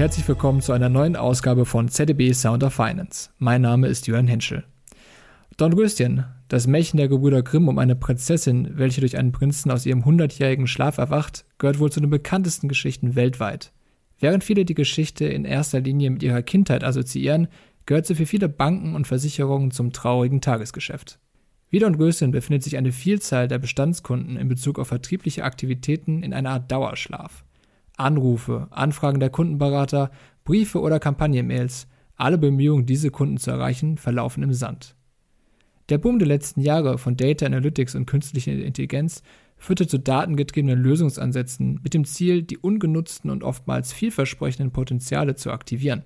herzlich willkommen zu einer neuen Ausgabe von ZDB Sound of Finance. Mein Name ist Jörn Henschel. Dornröschen, das Märchen der Gebrüder Grimm um eine Prinzessin, welche durch einen Prinzen aus ihrem hundertjährigen Schlaf erwacht, gehört wohl zu den bekanntesten Geschichten weltweit. Während viele die Geschichte in erster Linie mit ihrer Kindheit assoziieren, gehört sie für viele Banken und Versicherungen zum traurigen Tagesgeschäft. Wie Dornröschen befindet sich eine Vielzahl der Bestandskunden in Bezug auf vertriebliche Aktivitäten in einer Art Dauerschlaf. Anrufe, Anfragen der Kundenberater, Briefe oder Kampagnenmails, alle Bemühungen, diese Kunden zu erreichen, verlaufen im Sand. Der Boom der letzten Jahre von Data Analytics und künstlicher Intelligenz führte zu datengetriebenen Lösungsansätzen mit dem Ziel, die ungenutzten und oftmals vielversprechenden Potenziale zu aktivieren.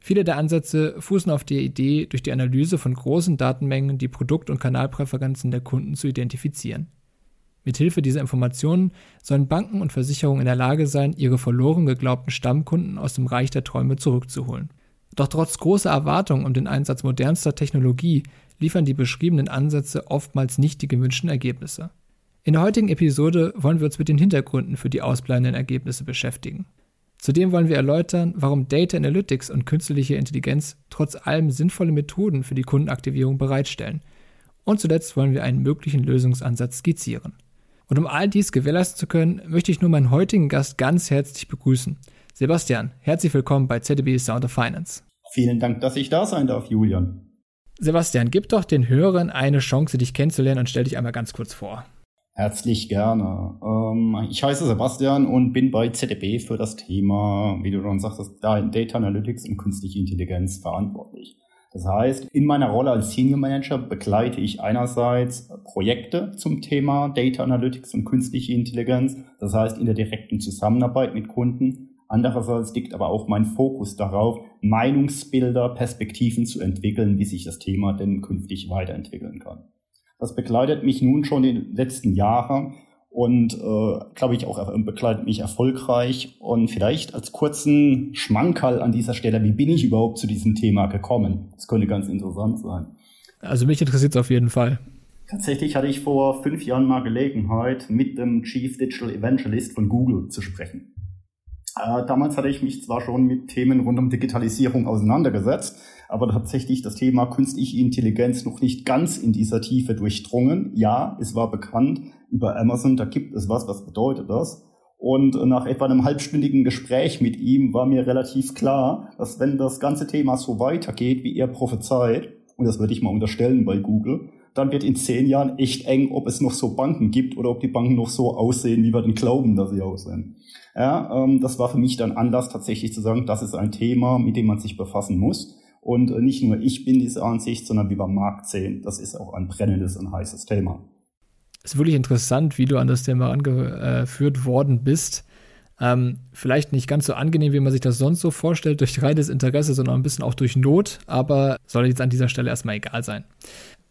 Viele der Ansätze fußen auf der Idee, durch die Analyse von großen Datenmengen die Produkt- und Kanalpräferenzen der Kunden zu identifizieren. Mithilfe dieser Informationen sollen Banken und Versicherungen in der Lage sein, ihre verloren geglaubten Stammkunden aus dem Reich der Träume zurückzuholen. Doch trotz großer Erwartungen um den Einsatz modernster Technologie liefern die beschriebenen Ansätze oftmals nicht die gewünschten Ergebnisse. In der heutigen Episode wollen wir uns mit den Hintergründen für die ausbleibenden Ergebnisse beschäftigen. Zudem wollen wir erläutern, warum Data Analytics und künstliche Intelligenz trotz allem sinnvolle Methoden für die Kundenaktivierung bereitstellen. Und zuletzt wollen wir einen möglichen Lösungsansatz skizzieren. Und um all dies gewährleisten zu können, möchte ich nur meinen heutigen Gast ganz herzlich begrüßen. Sebastian, herzlich willkommen bei ZDB Sound of Finance. Vielen Dank, dass ich da sein darf, Julian. Sebastian, gib doch den Hörern eine Chance, dich kennenzulernen und stell dich einmal ganz kurz vor. Herzlich gerne. Ähm, ich heiße Sebastian und bin bei ZDB für das Thema, wie du schon sagtest, Data Analytics und künstliche Intelligenz verantwortlich. Das heißt, in meiner Rolle als Senior Manager begleite ich einerseits Projekte zum Thema Data Analytics und künstliche Intelligenz, das heißt in der direkten Zusammenarbeit mit Kunden. Andererseits liegt aber auch mein Fokus darauf, Meinungsbilder, Perspektiven zu entwickeln, wie sich das Thema denn künftig weiterentwickeln kann. Das begleitet mich nun schon in den letzten Jahren und äh, glaube ich auch begleitet mich erfolgreich. Und vielleicht als kurzen Schmankerl an dieser Stelle, wie bin ich überhaupt zu diesem Thema gekommen? Das könnte ganz interessant sein. Also mich interessiert es auf jeden Fall. Tatsächlich hatte ich vor fünf Jahren mal Gelegenheit, mit dem Chief Digital Evangelist von Google zu sprechen. Äh, damals hatte ich mich zwar schon mit Themen rund um Digitalisierung auseinandergesetzt, aber tatsächlich das Thema künstliche Intelligenz noch nicht ganz in dieser Tiefe durchdrungen. Ja, es war bekannt über Amazon, da gibt es was, was bedeutet das? Und nach etwa einem halbstündigen Gespräch mit ihm war mir relativ klar, dass wenn das ganze Thema so weitergeht, wie er prophezeit, und das würde ich mal unterstellen bei Google, dann wird in zehn Jahren echt eng, ob es noch so Banken gibt oder ob die Banken noch so aussehen, wie wir denn glauben, dass sie aussehen. Ja, ähm, das war für mich dann Anlass, tatsächlich zu sagen, das ist ein Thema, mit dem man sich befassen muss. Und äh, nicht nur ich bin diese Ansicht, sondern wie beim Markt sehen, das ist auch ein brennendes und heißes Thema. Es ist wirklich interessant, wie du an das Thema angeführt worden bist. Ähm, vielleicht nicht ganz so angenehm, wie man sich das sonst so vorstellt, durch reines Interesse, sondern ein bisschen auch durch Not, aber soll jetzt an dieser Stelle erstmal egal sein.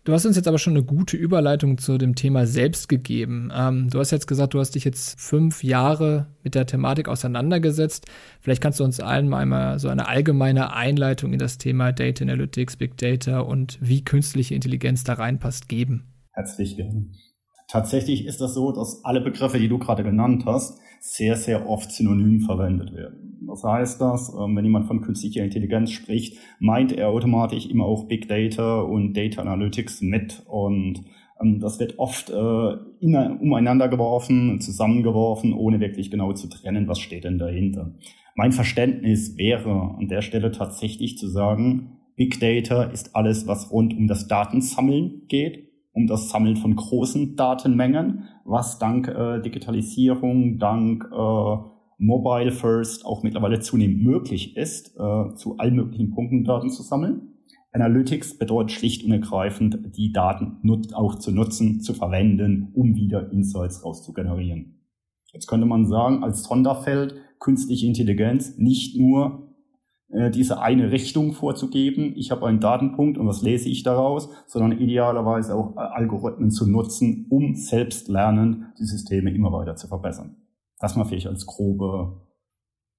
Du hast uns jetzt aber schon eine gute Überleitung zu dem Thema selbst gegeben. Ähm, du hast jetzt gesagt, du hast dich jetzt fünf Jahre mit der Thematik auseinandergesetzt. Vielleicht kannst du uns allen mal einmal so eine allgemeine Einleitung in das Thema Data Analytics, Big Data und wie künstliche Intelligenz da reinpasst geben. Herzlich gerne. Tatsächlich ist das so, dass alle Begriffe, die du gerade genannt hast, sehr, sehr oft synonym verwendet werden. Was heißt das? Ähm, wenn jemand von künstlicher Intelligenz spricht, meint er automatisch immer auch Big Data und Data Analytics mit. Und ähm, das wird oft äh, umeinander geworfen, zusammengeworfen, ohne wirklich genau zu trennen, was steht denn dahinter. Mein Verständnis wäre an der Stelle tatsächlich zu sagen, Big Data ist alles, was rund um das Datensammeln geht, um das Sammeln von großen Datenmengen, was dank äh, Digitalisierung, dank äh, Mobile First auch mittlerweile zunehmend möglich ist, äh, zu allen möglichen Punkten Daten zu sammeln. Analytics bedeutet schlicht und ergreifend, die Daten auch zu nutzen, zu verwenden, um wieder Insights rauszugenerieren. Jetzt könnte man sagen, als Sonderfeld künstliche Intelligenz nicht nur diese eine Richtung vorzugeben. Ich habe einen Datenpunkt und was lese ich daraus, sondern idealerweise auch äh, Algorithmen zu nutzen, um selbst lernend die Systeme immer weiter zu verbessern. Das mal vielleicht als grobe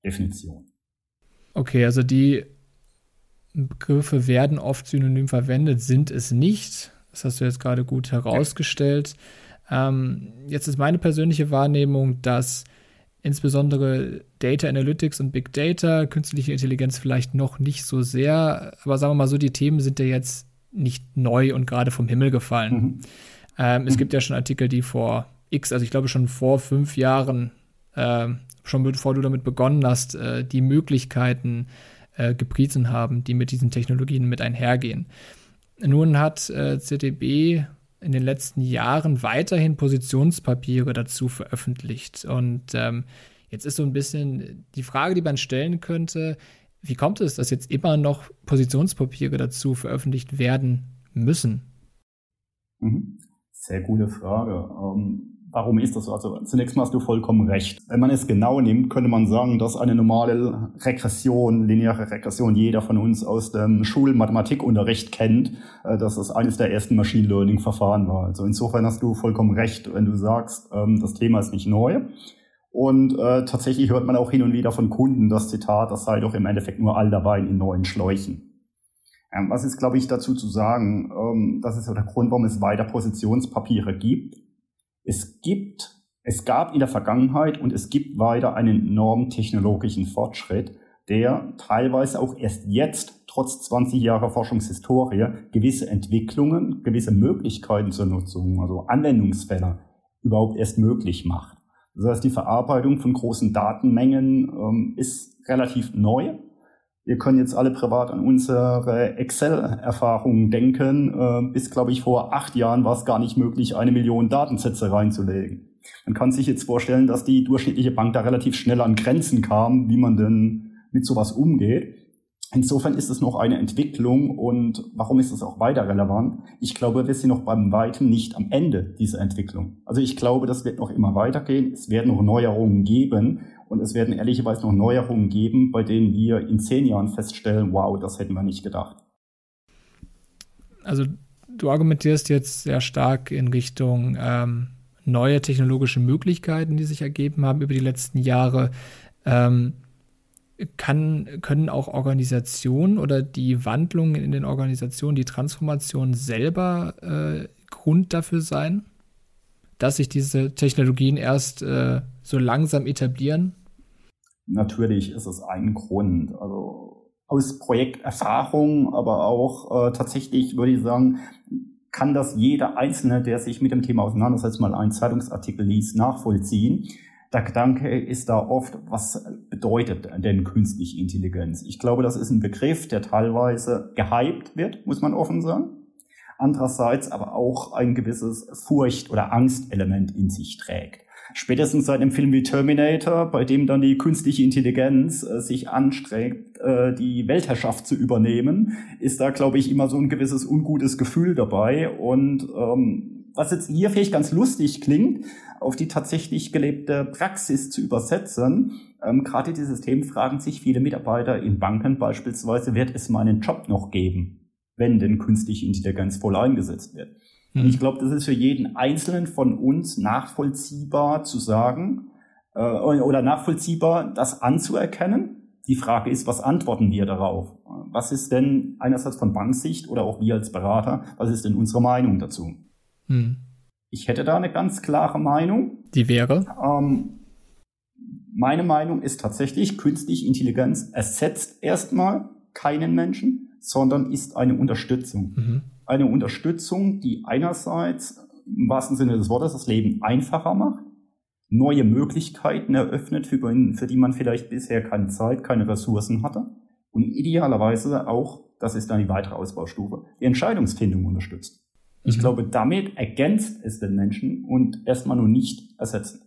Definition. Okay, also die Begriffe werden oft synonym verwendet, sind es nicht. Das hast du jetzt gerade gut herausgestellt. Ähm, jetzt ist meine persönliche Wahrnehmung, dass insbesondere Data Analytics und Big Data, künstliche Intelligenz vielleicht noch nicht so sehr, aber sagen wir mal so, die Themen sind ja jetzt nicht neu und gerade vom Himmel gefallen. Mhm. Ähm, es mhm. gibt ja schon Artikel, die vor X, also ich glaube schon vor fünf Jahren, äh, schon bevor du damit begonnen hast, äh, die Möglichkeiten äh, gepriesen haben, die mit diesen Technologien mit einhergehen. Nun hat äh, ZDB in den letzten Jahren weiterhin Positionspapiere dazu veröffentlicht. Und ähm, jetzt ist so ein bisschen die Frage, die man stellen könnte, wie kommt es, dass jetzt immer noch Positionspapiere dazu veröffentlicht werden müssen? Mhm. Sehr gute Frage. Ähm, Warum ist das so? Also zunächst mal hast du vollkommen recht. Wenn man es genau nimmt, könnte man sagen, dass eine normale Regression, lineare Regression, jeder von uns aus dem Schulmathematikunterricht kennt, äh, dass das eines der ersten Machine Learning Verfahren war. Also insofern hast du vollkommen recht, wenn du sagst, ähm, das Thema ist nicht neu. Und äh, tatsächlich hört man auch hin und wieder von Kunden das Zitat, das sei doch im Endeffekt nur alter Wein in neuen Schläuchen. Ähm, was ist, glaube ich, dazu zu sagen? Ähm, das ist ja der Grund, warum es weiter Positionspapiere gibt es gibt, es gab in der Vergangenheit und es gibt weiter einen enormen technologischen Fortschritt, der teilweise auch erst jetzt, trotz 20 Jahre Forschungshistorie, gewisse Entwicklungen, gewisse Möglichkeiten zur Nutzung, also Anwendungsfälle überhaupt erst möglich macht. Das heißt, die Verarbeitung von großen Datenmengen ähm, ist relativ neu wir können jetzt alle privat an unsere Excel-Erfahrungen denken. Bis, glaube ich, vor acht Jahren war es gar nicht möglich, eine Million Datensätze reinzulegen. Man kann sich jetzt vorstellen, dass die durchschnittliche Bank da relativ schnell an Grenzen kam, wie man denn mit sowas umgeht. Insofern ist es noch eine Entwicklung und warum ist es auch weiter relevant? Ich glaube, wir sind noch beim Weitem nicht am Ende dieser Entwicklung. Also ich glaube, das wird noch immer weitergehen. Es werden noch Neuerungen geben und es werden ehrlicherweise noch Neuerungen geben, bei denen wir in zehn Jahren feststellen, wow, das hätten wir nicht gedacht. Also du argumentierst jetzt sehr stark in Richtung ähm, neue technologische Möglichkeiten, die sich ergeben haben über die letzten Jahre. Ähm, kann, können auch Organisationen oder die Wandlungen in den Organisationen, die Transformation selber äh, Grund dafür sein, dass sich diese Technologien erst äh, so langsam etablieren? Natürlich ist es ein Grund. Also aus Projekterfahrung, aber auch äh, tatsächlich würde ich sagen, kann das jeder Einzelne, der sich mit dem Thema auseinandersetzt, mal einen Zeitungsartikel liest, nachvollziehen. Der Gedanke ist da oft, was bedeutet denn künstliche Intelligenz? Ich glaube, das ist ein Begriff, der teilweise gehypt wird, muss man offen sagen. Andererseits aber auch ein gewisses Furcht- oder Angstelement in sich trägt spätestens seit einem Film wie Terminator, bei dem dann die künstliche Intelligenz äh, sich anstrengt, äh, die Weltherrschaft zu übernehmen, ist da, glaube ich, immer so ein gewisses ungutes Gefühl dabei. Und ähm, was jetzt hier vielleicht ganz lustig klingt, auf die tatsächlich gelebte Praxis zu übersetzen, ähm, gerade dieses Thema fragen sich viele Mitarbeiter in Banken beispielsweise, wird es meinen Job noch geben, wenn denn künstliche Intelligenz voll eingesetzt wird? Und ich glaube, das ist für jeden Einzelnen von uns nachvollziehbar zu sagen äh, oder nachvollziehbar, das anzuerkennen. Die Frage ist, was antworten wir darauf? Was ist denn einerseits von Banksicht oder auch wir als Berater, was ist denn unsere Meinung dazu? Hm. Ich hätte da eine ganz klare Meinung. Die wäre? Ähm, meine Meinung ist tatsächlich, künstliche Intelligenz ersetzt erstmal keinen Menschen, sondern ist eine Unterstützung. Mhm eine Unterstützung, die einerseits im wahrsten Sinne des Wortes das Leben einfacher macht, neue Möglichkeiten eröffnet, für, für die man vielleicht bisher keine Zeit, keine Ressourcen hatte und idealerweise auch, das ist dann die weitere Ausbaustufe, die Entscheidungsfindung unterstützt. Ich mhm. glaube, damit ergänzt es den Menschen und erstmal nur nicht ersetzt.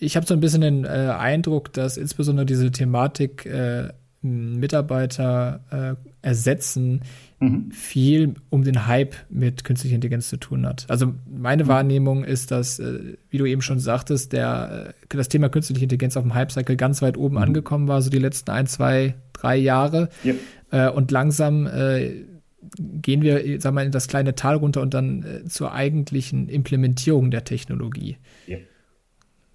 Ich habe so ein bisschen den äh, Eindruck, dass insbesondere diese Thematik äh, Mitarbeiter äh, ersetzen mhm. viel um den Hype mit künstlicher Intelligenz zu tun hat. Also meine mhm. Wahrnehmung ist, dass, äh, wie du eben schon sagtest, der, äh, das Thema künstliche Intelligenz auf dem Hype-Cycle ganz weit oben mhm. angekommen war, so die letzten ein, zwei, drei Jahre. Yep. Äh, und langsam äh, gehen wir, sag mal, in das kleine Tal runter und dann äh, zur eigentlichen Implementierung der Technologie. Yep.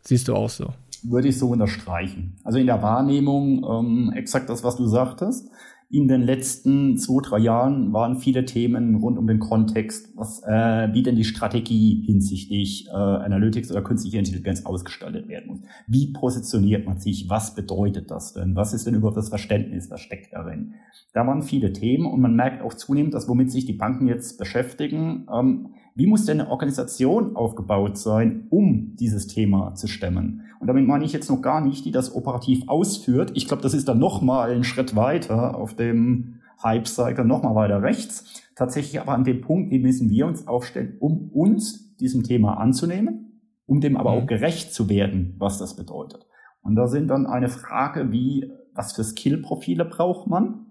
Siehst du auch so? Würde ich so unterstreichen. Also in der Wahrnehmung ähm, exakt das, was du sagtest in den letzten zwei, drei Jahren waren viele Themen rund um den Kontext, was, äh, wie denn die Strategie hinsichtlich äh, Analytics oder künstliche Intelligenz ausgestaltet werden muss. Wie positioniert man sich? Was bedeutet das denn? Was ist denn überhaupt das Verständnis? Was steckt darin? Da waren viele Themen und man merkt auch zunehmend, dass womit sich die Banken jetzt beschäftigen, ähm, wie muss denn eine Organisation aufgebaut sein, um dieses Thema zu stemmen? Und damit meine ich jetzt noch gar nicht, die das operativ ausführt. Ich glaube, das ist dann noch mal ein Schritt weiter auf dem Hype-Cycle, noch mal weiter rechts. Tatsächlich aber an dem Punkt, wie müssen wir uns aufstellen, um uns diesem Thema anzunehmen, um dem aber auch mhm. gerecht zu werden, was das bedeutet. Und da sind dann eine Frage wie, was für Skill-Profile braucht man?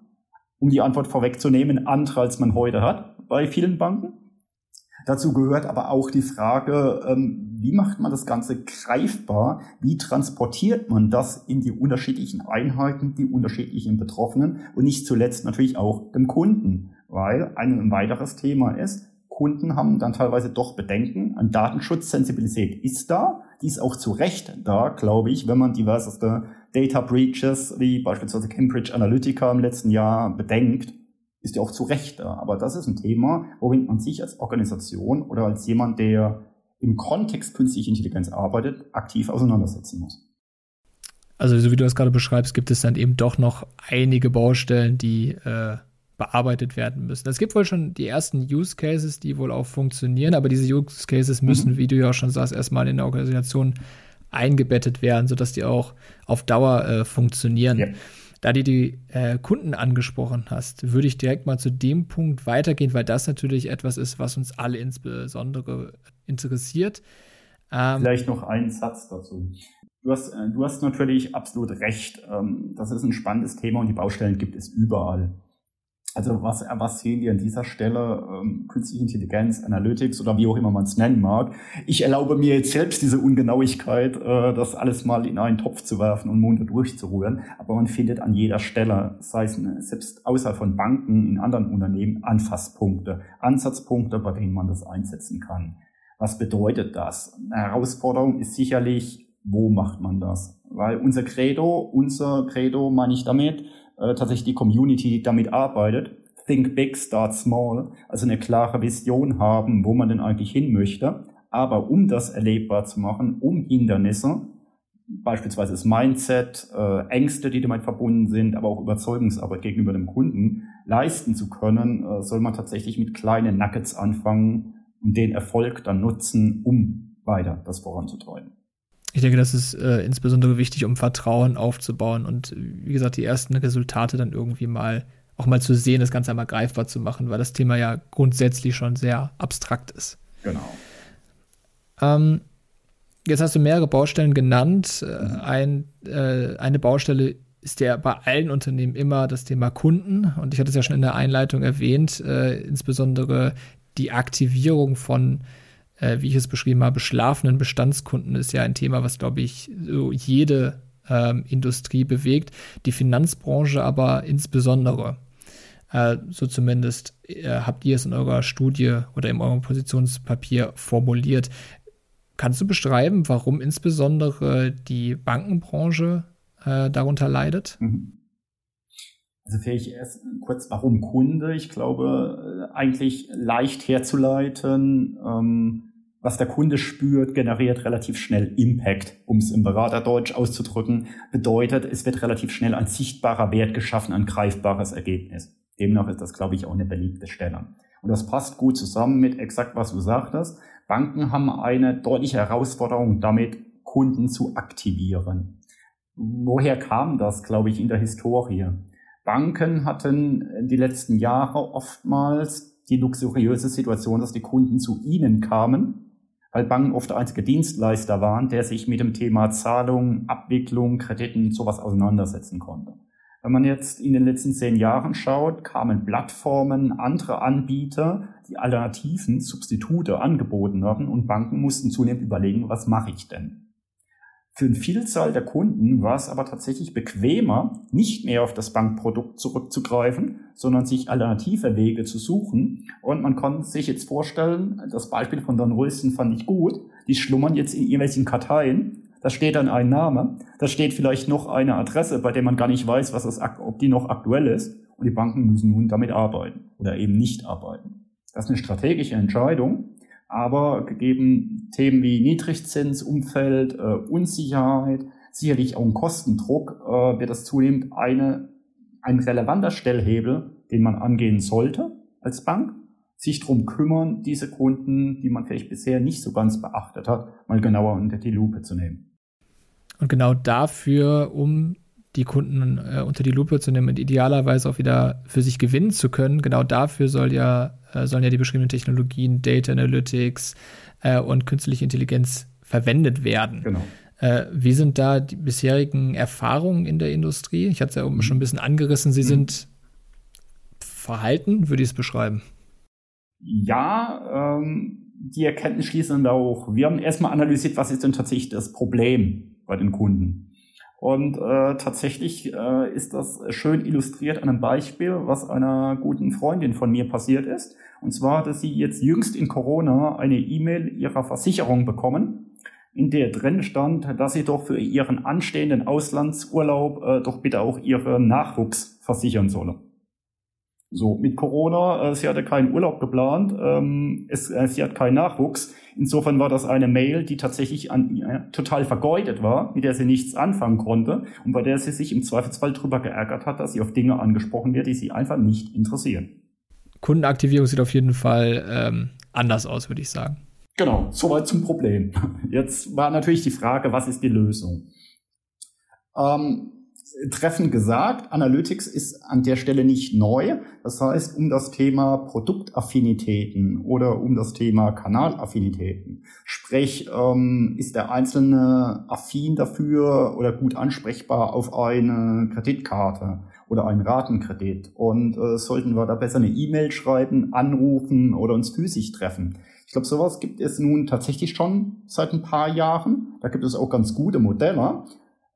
Um die Antwort vorwegzunehmen, andere als man heute hat bei vielen Banken. Dazu gehört aber auch die Frage, ähm, wie macht man das Ganze greifbar? Wie transportiert man das in die unterschiedlichen Einheiten, die unterschiedlichen Betroffenen und nicht zuletzt natürlich auch dem Kunden? Weil ein weiteres Thema ist, Kunden haben dann teilweise doch Bedenken. An Datenschutzsensibilität ist da. Die ist auch zu Recht da, glaube ich, wenn man diverseste Data Breaches wie beispielsweise Cambridge Analytica im letzten Jahr bedenkt ist ja auch zu Recht da. Aber das ist ein Thema, womit man sich als Organisation oder als jemand, der im Kontext künstliche Intelligenz arbeitet, aktiv auseinandersetzen muss. Also so wie du das gerade beschreibst, gibt es dann eben doch noch einige Baustellen, die äh, bearbeitet werden müssen. Es gibt wohl schon die ersten Use Cases, die wohl auch funktionieren, aber diese Use Cases müssen, mhm. wie du ja auch schon sagst, erstmal in der Organisation eingebettet werden, sodass die auch auf Dauer äh, funktionieren. Ja. Da du die äh, Kunden angesprochen hast, würde ich direkt mal zu dem Punkt weitergehen, weil das natürlich etwas ist, was uns alle insbesondere interessiert. Ähm, Vielleicht noch einen Satz dazu. Du hast, äh, du hast natürlich absolut recht. Ähm, das ist ein spannendes Thema und die Baustellen gibt es überall. Also was, was sehen wir an dieser Stelle? Ähm, künstliche Intelligenz, Analytics oder wie auch immer man es nennen mag. Ich erlaube mir jetzt selbst diese Ungenauigkeit, äh, das alles mal in einen Topf zu werfen und munter durchzurühren. Aber man findet an jeder Stelle, sei es ne, selbst außerhalb von Banken, in anderen Unternehmen, Anfasspunkte, Ansatzpunkte, bei denen man das einsetzen kann. Was bedeutet das? Eine Herausforderung ist sicherlich, wo macht man das? Weil unser Credo, unser Credo meine ich damit, äh, tatsächlich die Community, damit arbeitet, think big, start small, also eine klare Vision haben, wo man denn eigentlich hin möchte. Aber um das erlebbar zu machen, um Hindernisse, beispielsweise das Mindset, äh, Ängste, die damit verbunden sind, aber auch Überzeugungsarbeit gegenüber dem Kunden leisten zu können, äh, soll man tatsächlich mit kleinen Nuggets anfangen und den Erfolg dann nutzen, um weiter das voranzutreiben. Ich denke, das ist äh, insbesondere wichtig, um Vertrauen aufzubauen und wie gesagt, die ersten Resultate dann irgendwie mal auch mal zu sehen, das Ganze einmal greifbar zu machen, weil das Thema ja grundsätzlich schon sehr abstrakt ist. Genau. Ähm, jetzt hast du mehrere Baustellen genannt. Äh, mhm. Ein, äh, eine Baustelle ist ja bei allen Unternehmen immer das Thema Kunden. Und ich hatte es ja schon in der Einleitung erwähnt, äh, insbesondere die Aktivierung von äh, wie ich es beschrieben habe, schlafenden Bestandskunden ist ja ein Thema, was, glaube ich, so jede ähm, Industrie bewegt, die Finanzbranche aber insbesondere. Äh, so zumindest äh, habt ihr es in eurer Studie oder in eurem Positionspapier formuliert. Kannst du beschreiben, warum insbesondere die Bankenbranche äh, darunter leidet? Mhm. Also vielleicht erst kurz, warum Kunde? Ich glaube, äh, eigentlich leicht herzuleiten. Ähm, was der Kunde spürt, generiert relativ schnell Impact, um es im Beraterdeutsch auszudrücken. Bedeutet, es wird relativ schnell ein sichtbarer Wert geschaffen, ein greifbares Ergebnis. Demnach ist das, glaube ich, auch eine beliebte Stelle. Und das passt gut zusammen mit exakt, was du sagtest. Banken haben eine deutliche Herausforderung damit, Kunden zu aktivieren. Woher kam das, glaube ich, in der Historie? Banken hatten die letzten Jahre oftmals die luxuriöse Situation, dass die Kunden zu ihnen kamen weil Banken oft der einzige Dienstleister waren, der sich mit dem Thema Zahlung, Abwicklung, Krediten sowas auseinandersetzen konnte. Wenn man jetzt in den letzten zehn Jahren schaut, kamen Plattformen, andere Anbieter, die Alternativen, Substitute angeboten haben und Banken mussten zunehmend überlegen, was mache ich denn? Für eine Vielzahl der Kunden war es aber tatsächlich bequemer, nicht mehr auf das Bankprodukt zurückzugreifen, sondern sich alternative Wege zu suchen. Und man konnte sich jetzt vorstellen, das Beispiel von Don Rösten fand ich gut, die schlummern jetzt in irgendwelchen Karteien. Da steht dann ein Name, da steht vielleicht noch eine Adresse, bei der man gar nicht weiß, was das, ob die noch aktuell ist. und die Banken müssen nun damit arbeiten oder eben nicht arbeiten. Das ist eine strategische Entscheidung, aber gegeben Themen wie Niedrigzinsumfeld, äh, Unsicherheit, sicherlich auch ein Kostendruck, äh, wird das zunehmend eine, ein relevanter Stellhebel, den man angehen sollte als Bank, sich drum kümmern, diese Kunden, die man vielleicht bisher nicht so ganz beachtet hat, mal genauer unter die Lupe zu nehmen. Und genau dafür, um die Kunden äh, unter die Lupe zu nehmen und idealerweise auch wieder für sich gewinnen zu können. Genau dafür soll ja, äh, sollen ja die beschriebenen Technologien, Data Analytics äh, und künstliche Intelligenz verwendet werden. Genau. Äh, wie sind da die bisherigen Erfahrungen in der Industrie? Ich hatte es ja mhm. schon ein bisschen angerissen. Sie mhm. sind verhalten, würde ich es beschreiben? Ja, ähm, die Erkenntnis schließen da auch. Wir haben erstmal analysiert, was ist denn tatsächlich das Problem bei den Kunden. Und äh, tatsächlich äh, ist das schön illustriert an einem Beispiel, was einer guten Freundin von mir passiert ist. Und zwar, dass sie jetzt jüngst in Corona eine E-Mail ihrer Versicherung bekommen, in der drin stand, dass sie doch für ihren anstehenden Auslandsurlaub äh, doch bitte auch ihren Nachwuchs versichern solle. So, mit Corona, äh, sie hatte keinen Urlaub geplant, ähm, es, äh, sie hat keinen Nachwuchs. Insofern war das eine Mail, die tatsächlich an, äh, total vergeudet war, mit der sie nichts anfangen konnte und bei der sie sich im Zweifelsfall drüber geärgert hat, dass sie auf Dinge angesprochen wird, die sie einfach nicht interessieren. Kundenaktivierung sieht auf jeden Fall ähm, anders aus, würde ich sagen. Genau, soweit zum Problem. Jetzt war natürlich die Frage, was ist die Lösung? Ähm, treffend gesagt, Analytics ist an der Stelle nicht neu. Das heißt, um das Thema Produktaffinitäten oder um das Thema Kanalaffinitäten. Sprich, ähm, ist der Einzelne affin dafür oder gut ansprechbar auf eine Kreditkarte oder einen Ratenkredit? Und äh, sollten wir da besser eine E-Mail schreiben, anrufen oder uns physisch treffen? Ich glaube, sowas gibt es nun tatsächlich schon seit ein paar Jahren. Da gibt es auch ganz gute Modelle.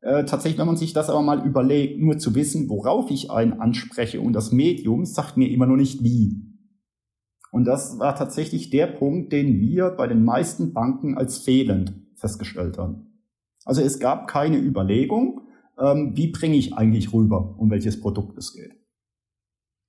Äh, tatsächlich, wenn man sich das aber mal überlegt, nur zu wissen, worauf ich einen anspreche und das Medium sagt mir immer nur nicht wie. Und das war tatsächlich der Punkt, den wir bei den meisten Banken als fehlend festgestellt haben. Also es gab keine Überlegung, ähm, wie bringe ich eigentlich rüber, um welches Produkt es geht.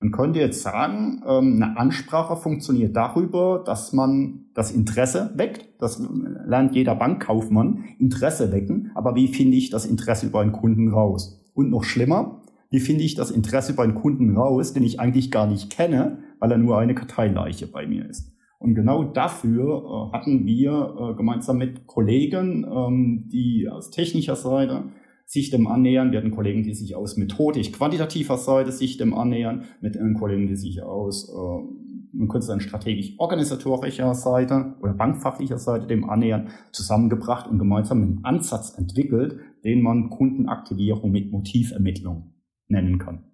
Man könnte jetzt sagen, ähm, eine Ansprache funktioniert darüber, dass man das Interesse weckt. Das lernt jeder Bankkaufmann. Interesse wecken. Aber wie finde ich das Interesse über einen Kunden raus? Und noch schlimmer, wie finde ich das Interesse über einen Kunden raus, den ich eigentlich gar nicht kenne, weil er nur eine Karteileiche bei mir ist? Und genau dafür äh, hatten wir äh, gemeinsam mit Kollegen, ähm, die aus technischer Seite sich dem annähern. Wir hatten Kollegen, die sich aus methodisch quantitativer Seite sich dem annähern, mit äh, Kollegen, die sich aus, äh, man könnte sagen, strategisch organisatorischer Seite oder bankfachlicher Seite dem annähern, zusammengebracht und gemeinsam einen Ansatz entwickelt, den man Kundenaktivierung mit Motivermittlung nennen kann.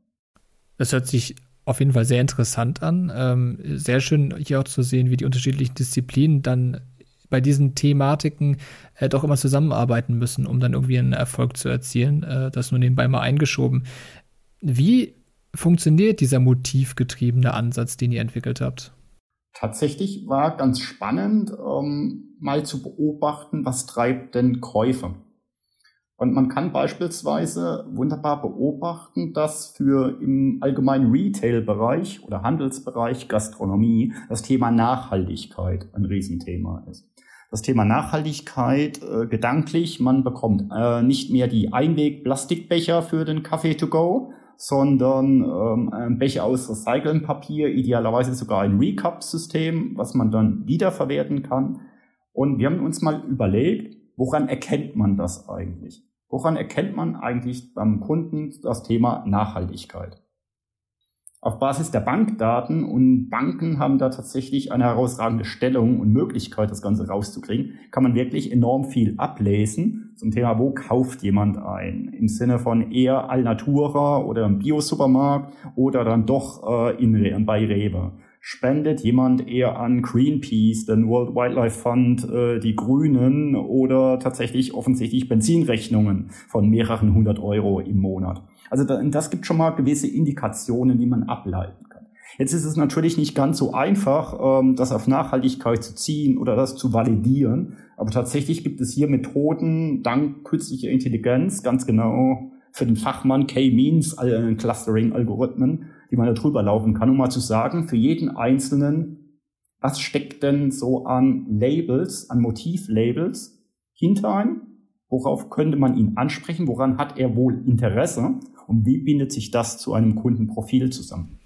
Das hört sich auf jeden Fall sehr interessant an. Ähm, sehr schön hier auch zu sehen, wie die unterschiedlichen Disziplinen dann bei diesen Thematiken äh, doch immer zusammenarbeiten müssen, um dann irgendwie einen Erfolg zu erzielen. Äh, das nur nebenbei mal eingeschoben. Wie funktioniert dieser motivgetriebene Ansatz, den ihr entwickelt habt? Tatsächlich war ganz spannend, ähm, mal zu beobachten, was treibt denn Käufer. Und man kann beispielsweise wunderbar beobachten, dass für im allgemeinen Retail-Bereich oder Handelsbereich Gastronomie das Thema Nachhaltigkeit ein Riesenthema ist das Thema Nachhaltigkeit äh, gedanklich. Man bekommt äh, nicht mehr die Einweg-Plastikbecher für den Kaffee to go, sondern ähm, ein Becher aus recyceltem Papier, idealerweise sogar ein Recap-System, was man dann wiederverwerten kann. Und wir haben uns mal überlegt, woran erkennt man das eigentlich? Woran erkennt man eigentlich beim Kunden das Thema Nachhaltigkeit? Auf Basis der Bankdaten und Banken haben da tatsächlich eine herausragende Stellung und Möglichkeit, das Ganze rauszukriegen, kann man wirklich enorm viel ablesen zum Thema, wo kauft jemand ein? Im Sinne von eher Alnatura oder im Bio-Supermarkt oder dann doch äh, in, bei Rewe. Spendet jemand eher an Greenpeace, den World Wildlife Fund, äh, die Grünen oder tatsächlich offensichtlich Benzinrechnungen von mehreren hundert Euro im Monat? Also das gibt schon mal gewisse Indikationen, die man ableiten kann. Jetzt ist es natürlich nicht ganz so einfach, ähm, das auf Nachhaltigkeit zu ziehen oder das zu validieren. Aber tatsächlich gibt es hier Methoden, dank künstlicher Intelligenz, ganz genau für den Fachmann K-Means, Clustering-Algorithmen, die man da drüber laufen kann, um mal zu sagen, für jeden Einzelnen, was steckt denn so an Labels, an Motivlabels hinter einem? Worauf könnte man ihn ansprechen? Woran hat er wohl Interesse? Und wie bindet sich das zu einem Kundenprofil zusammen?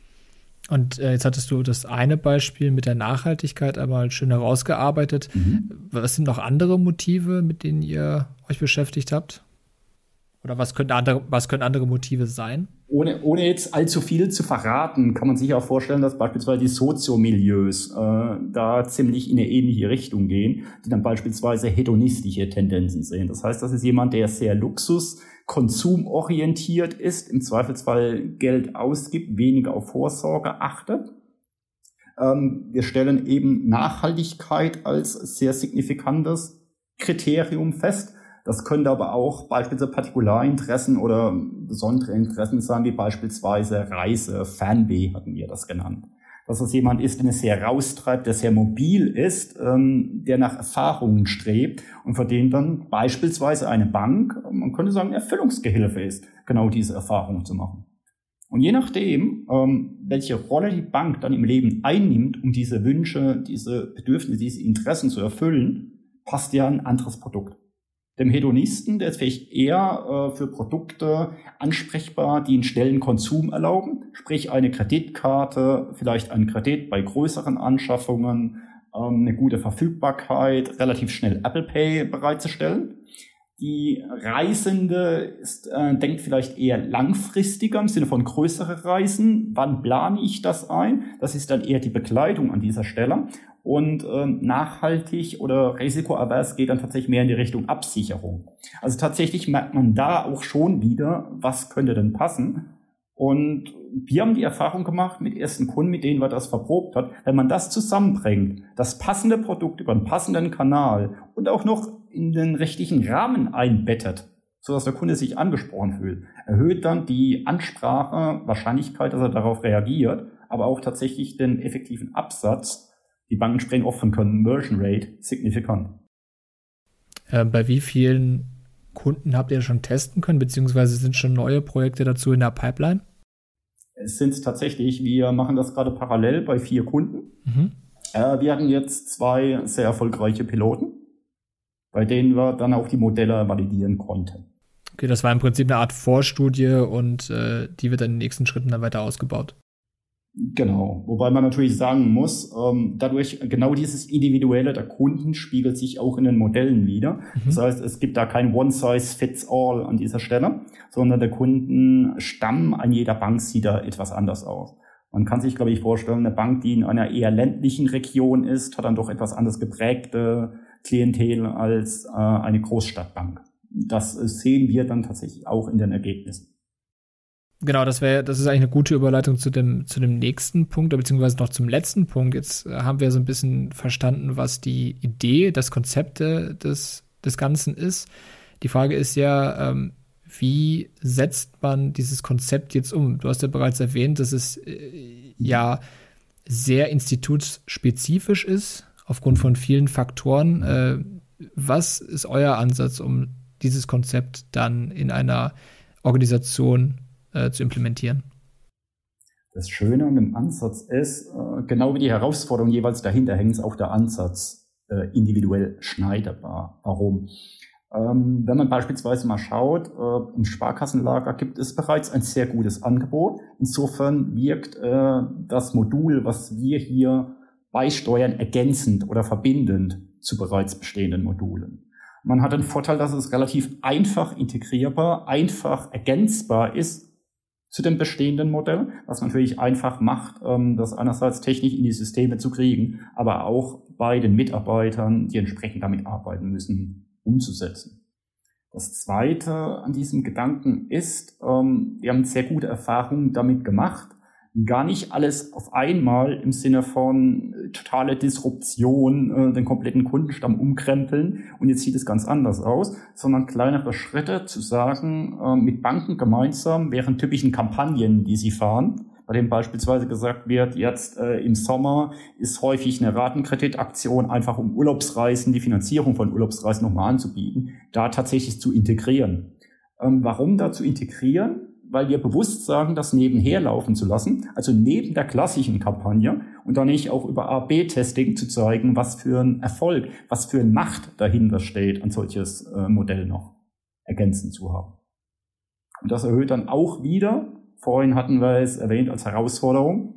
Und äh, jetzt hattest du das eine Beispiel mit der Nachhaltigkeit einmal schön herausgearbeitet. Mhm. Was sind noch andere Motive, mit denen ihr euch beschäftigt habt? Oder was können andere, was können andere Motive sein? Ohne, ohne jetzt allzu viel zu verraten, kann man sich auch vorstellen, dass beispielsweise die Soziomilieus äh, da ziemlich in eine ähnliche Richtung gehen, die dann beispielsweise hedonistische Tendenzen sehen. Das heißt, das ist jemand, der sehr Luxus, konsumorientiert ist, im Zweifelsfall Geld ausgibt, weniger auf Vorsorge achtet. Ähm, wir stellen eben Nachhaltigkeit als sehr signifikantes Kriterium fest. Das könnte aber auch beispielsweise Partikularinteressen oder besondere Interessen sein, wie beispielsweise Reise, Fernweh hatten wir das genannt dass es jemand ist, den es sehr raustreibt, der sehr mobil ist, ähm, der nach Erfahrungen strebt und für den dann beispielsweise eine Bank, man könnte sagen, Erfüllungsgehilfe ist, genau diese Erfahrungen zu machen. Und je nachdem, ähm, welche Rolle die Bank dann im Leben einnimmt, um diese Wünsche, diese Bedürfnisse, diese Interessen zu erfüllen, passt ja ein anderes Produkt. Dem Hedonisten, der ist vielleicht eher äh, für Produkte ansprechbar, die einen schnellen Konsum erlauben, sprich eine Kreditkarte, vielleicht ein Kredit bei größeren Anschaffungen, ähm, eine gute Verfügbarkeit, relativ schnell Apple Pay bereitzustellen. Die Reisende ist, äh, denkt vielleicht eher langfristiger im Sinne von größere Reisen. Wann plane ich das ein? Das ist dann eher die Bekleidung an dieser Stelle. Und äh, nachhaltig oder risikoavers geht dann tatsächlich mehr in die Richtung Absicherung. Also tatsächlich merkt man da auch schon wieder, was könnte denn passen. Und wir haben die Erfahrung gemacht mit ersten Kunden, mit denen wir das verprobt hat, wenn man das zusammenbringt, das passende Produkt über einen passenden Kanal und auch noch in den richtigen Rahmen einbettet, sodass der Kunde sich angesprochen fühlt, erhöht dann die Ansprache, Wahrscheinlichkeit, dass er darauf reagiert, aber auch tatsächlich den effektiven Absatz. Die Banken sprechen oft von Conversion Rate signifikant. Äh, bei wie vielen Kunden habt ihr schon testen können, beziehungsweise sind schon neue Projekte dazu in der Pipeline? Es sind tatsächlich, wir machen das gerade parallel bei vier Kunden. Mhm. Äh, wir hatten jetzt zwei sehr erfolgreiche Piloten bei denen wir dann auch die Modelle validieren konnten. Okay, das war im Prinzip eine Art Vorstudie und äh, die wird dann in den nächsten Schritten dann weiter ausgebaut. Genau, wobei man natürlich sagen muss, ähm, dadurch genau dieses Individuelle der Kunden spiegelt sich auch in den Modellen wieder. Mhm. Das heißt, es gibt da kein One-Size-Fits-All an dieser Stelle, sondern der Kundenstamm an jeder Bank sieht da etwas anders aus. Man kann sich, glaube ich, vorstellen, eine Bank, die in einer eher ländlichen Region ist, hat dann doch etwas anders geprägte Klientel als äh, eine Großstadtbank. Das sehen wir dann tatsächlich auch in den Ergebnissen. Genau, das wäre, das ist eigentlich eine gute Überleitung zu dem, zu dem nächsten Punkt, beziehungsweise noch zum letzten Punkt. Jetzt äh, haben wir so ein bisschen verstanden, was die Idee, das Konzept des, des Ganzen ist. Die Frage ist ja, ähm, wie setzt man dieses Konzept jetzt um? Du hast ja bereits erwähnt, dass es äh, ja sehr institutsspezifisch ist aufgrund von vielen Faktoren. Äh, was ist euer Ansatz, um dieses Konzept dann in einer Organisation äh, zu implementieren? Das Schöne an dem Ansatz ist, äh, genau wie die Herausforderung jeweils dahinter hängt, ist auch der Ansatz äh, individuell schneiderbar. Warum? Ähm, wenn man beispielsweise mal schaut, äh, im Sparkassenlager gibt es bereits ein sehr gutes Angebot. Insofern wirkt äh, das Modul, was wir hier beisteuern, ergänzend oder verbindend zu bereits bestehenden Modulen. Man hat den Vorteil, dass es relativ einfach integrierbar, einfach ergänzbar ist zu dem bestehenden Modell, was natürlich einfach macht, ähm, das einerseits technisch in die Systeme zu kriegen, aber auch bei den Mitarbeitern, die entsprechend damit arbeiten müssen, umzusetzen. Das Zweite an diesem Gedanken ist, ähm, wir haben sehr gute Erfahrungen damit gemacht, gar nicht alles auf einmal im Sinne von äh, totale Disruption, äh, den kompletten Kundenstamm umkrempeln und jetzt sieht es ganz anders aus, sondern kleinere Schritte zu sagen, äh, mit Banken gemeinsam während typischen Kampagnen, die sie fahren, bei dem beispielsweise gesagt wird, jetzt äh, im Sommer ist häufig eine Ratenkreditaktion einfach um Urlaubsreisen, die Finanzierung von Urlaubsreisen nochmal anzubieten, da tatsächlich zu integrieren. Ähm, warum da zu integrieren? Weil wir bewusst sagen, das nebenher laufen zu lassen, also neben der klassischen Kampagne und dann nicht auch über A-B-Testing zu zeigen, was für ein Erfolg, was für eine Macht dahinter steht, ein solches äh, Modell noch ergänzend zu haben. Und das erhöht dann auch wieder, vorhin hatten wir es erwähnt als Herausforderung,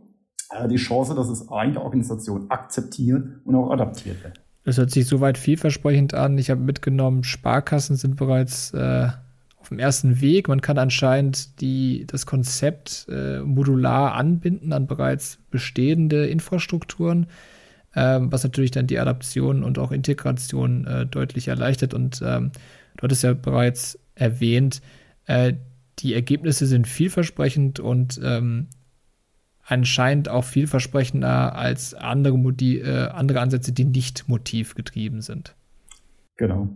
äh, die Chance, dass es eine Organisation akzeptiert und auch adaptiert wird. Das hört sich soweit vielversprechend an. Ich habe mitgenommen, Sparkassen sind bereits äh, auf dem ersten Weg. Man kann anscheinend die, das Konzept äh, modular anbinden an bereits bestehende Infrastrukturen, äh, was natürlich dann die Adaption und auch Integration äh, deutlich erleichtert. Und ähm, du hattest ja bereits erwähnt, äh, die Ergebnisse sind vielversprechend und ähm, anscheinend auch vielversprechender als andere, Modi äh, andere Ansätze, die nicht motivgetrieben sind. Genau.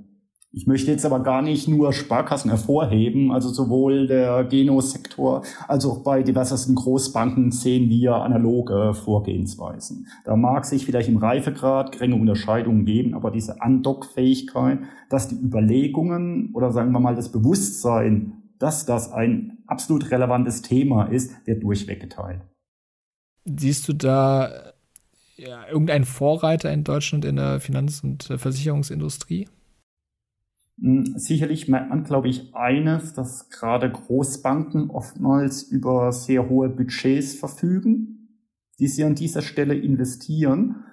Ich möchte jetzt aber gar nicht nur Sparkassen hervorheben, also sowohl der Genosektor als auch bei diversesten Großbanken sehen wir analoge Vorgehensweisen. Da mag sich vielleicht im Reifegrad geringe Unterscheidungen geben, aber diese Andockfähigkeit, dass die Überlegungen oder sagen wir mal das Bewusstsein, dass das ein absolut relevantes Thema ist, wird durchweg geteilt. Siehst du da ja, irgendeinen Vorreiter in Deutschland in der Finanz- und Versicherungsindustrie? Hm, sicherlich merkt man, glaube ich, eines, dass gerade Großbanken oftmals über sehr hohe Budgets verfügen, die sie an dieser Stelle investieren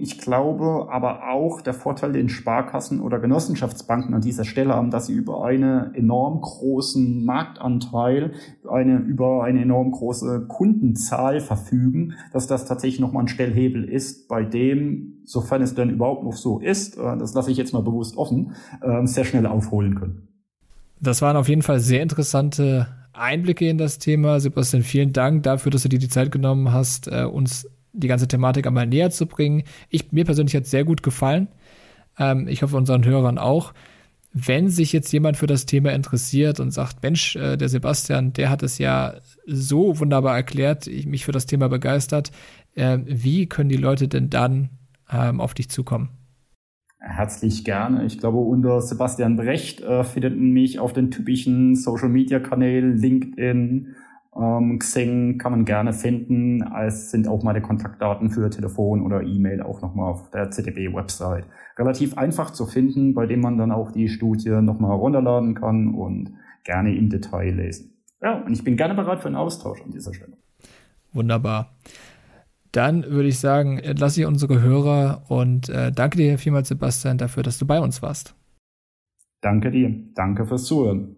ich glaube aber auch, der Vorteil, den Sparkassen oder Genossenschaftsbanken an dieser Stelle haben, dass sie über einen enorm großen Marktanteil, eine, über eine enorm große Kundenzahl verfügen, dass das tatsächlich nochmal ein Stellhebel ist, bei dem, sofern es denn überhaupt noch so ist, äh, das lasse ich jetzt mal bewusst offen, ähm, sehr schnell aufholen können. Das waren auf jeden Fall sehr interessante Einblicke in das Thema. Sebastian, vielen Dank dafür, dass du dir die Zeit genommen hast, äh, uns die ganze Thematik einmal näher zu bringen. Ich, mir persönlich hat es sehr gut gefallen. Ähm, ich hoffe unseren Hörern auch. Wenn sich jetzt jemand für das Thema interessiert und sagt, Mensch, äh, der Sebastian, der hat es ja so wunderbar erklärt, ich, mich für das Thema begeistert, äh, wie können die Leute denn dann ähm, auf dich zukommen? Herzlich gerne. Ich glaube, unter Sebastian Brecht äh, findet mich auf den typischen Social Media Kanälen, LinkedIn, ähm, Xing kann man gerne finden. Es sind auch meine Kontaktdaten für Telefon oder E-Mail auch nochmal auf der ZDB-Website. Relativ einfach zu finden, bei dem man dann auch die Studie nochmal runterladen kann und gerne im Detail lesen. Ja, und ich bin gerne bereit für einen Austausch an dieser Stelle. Wunderbar. Dann würde ich sagen, lasse ich unsere Hörer und äh, danke dir vielmals, Sebastian, dafür, dass du bei uns warst. Danke dir. Danke fürs Zuhören.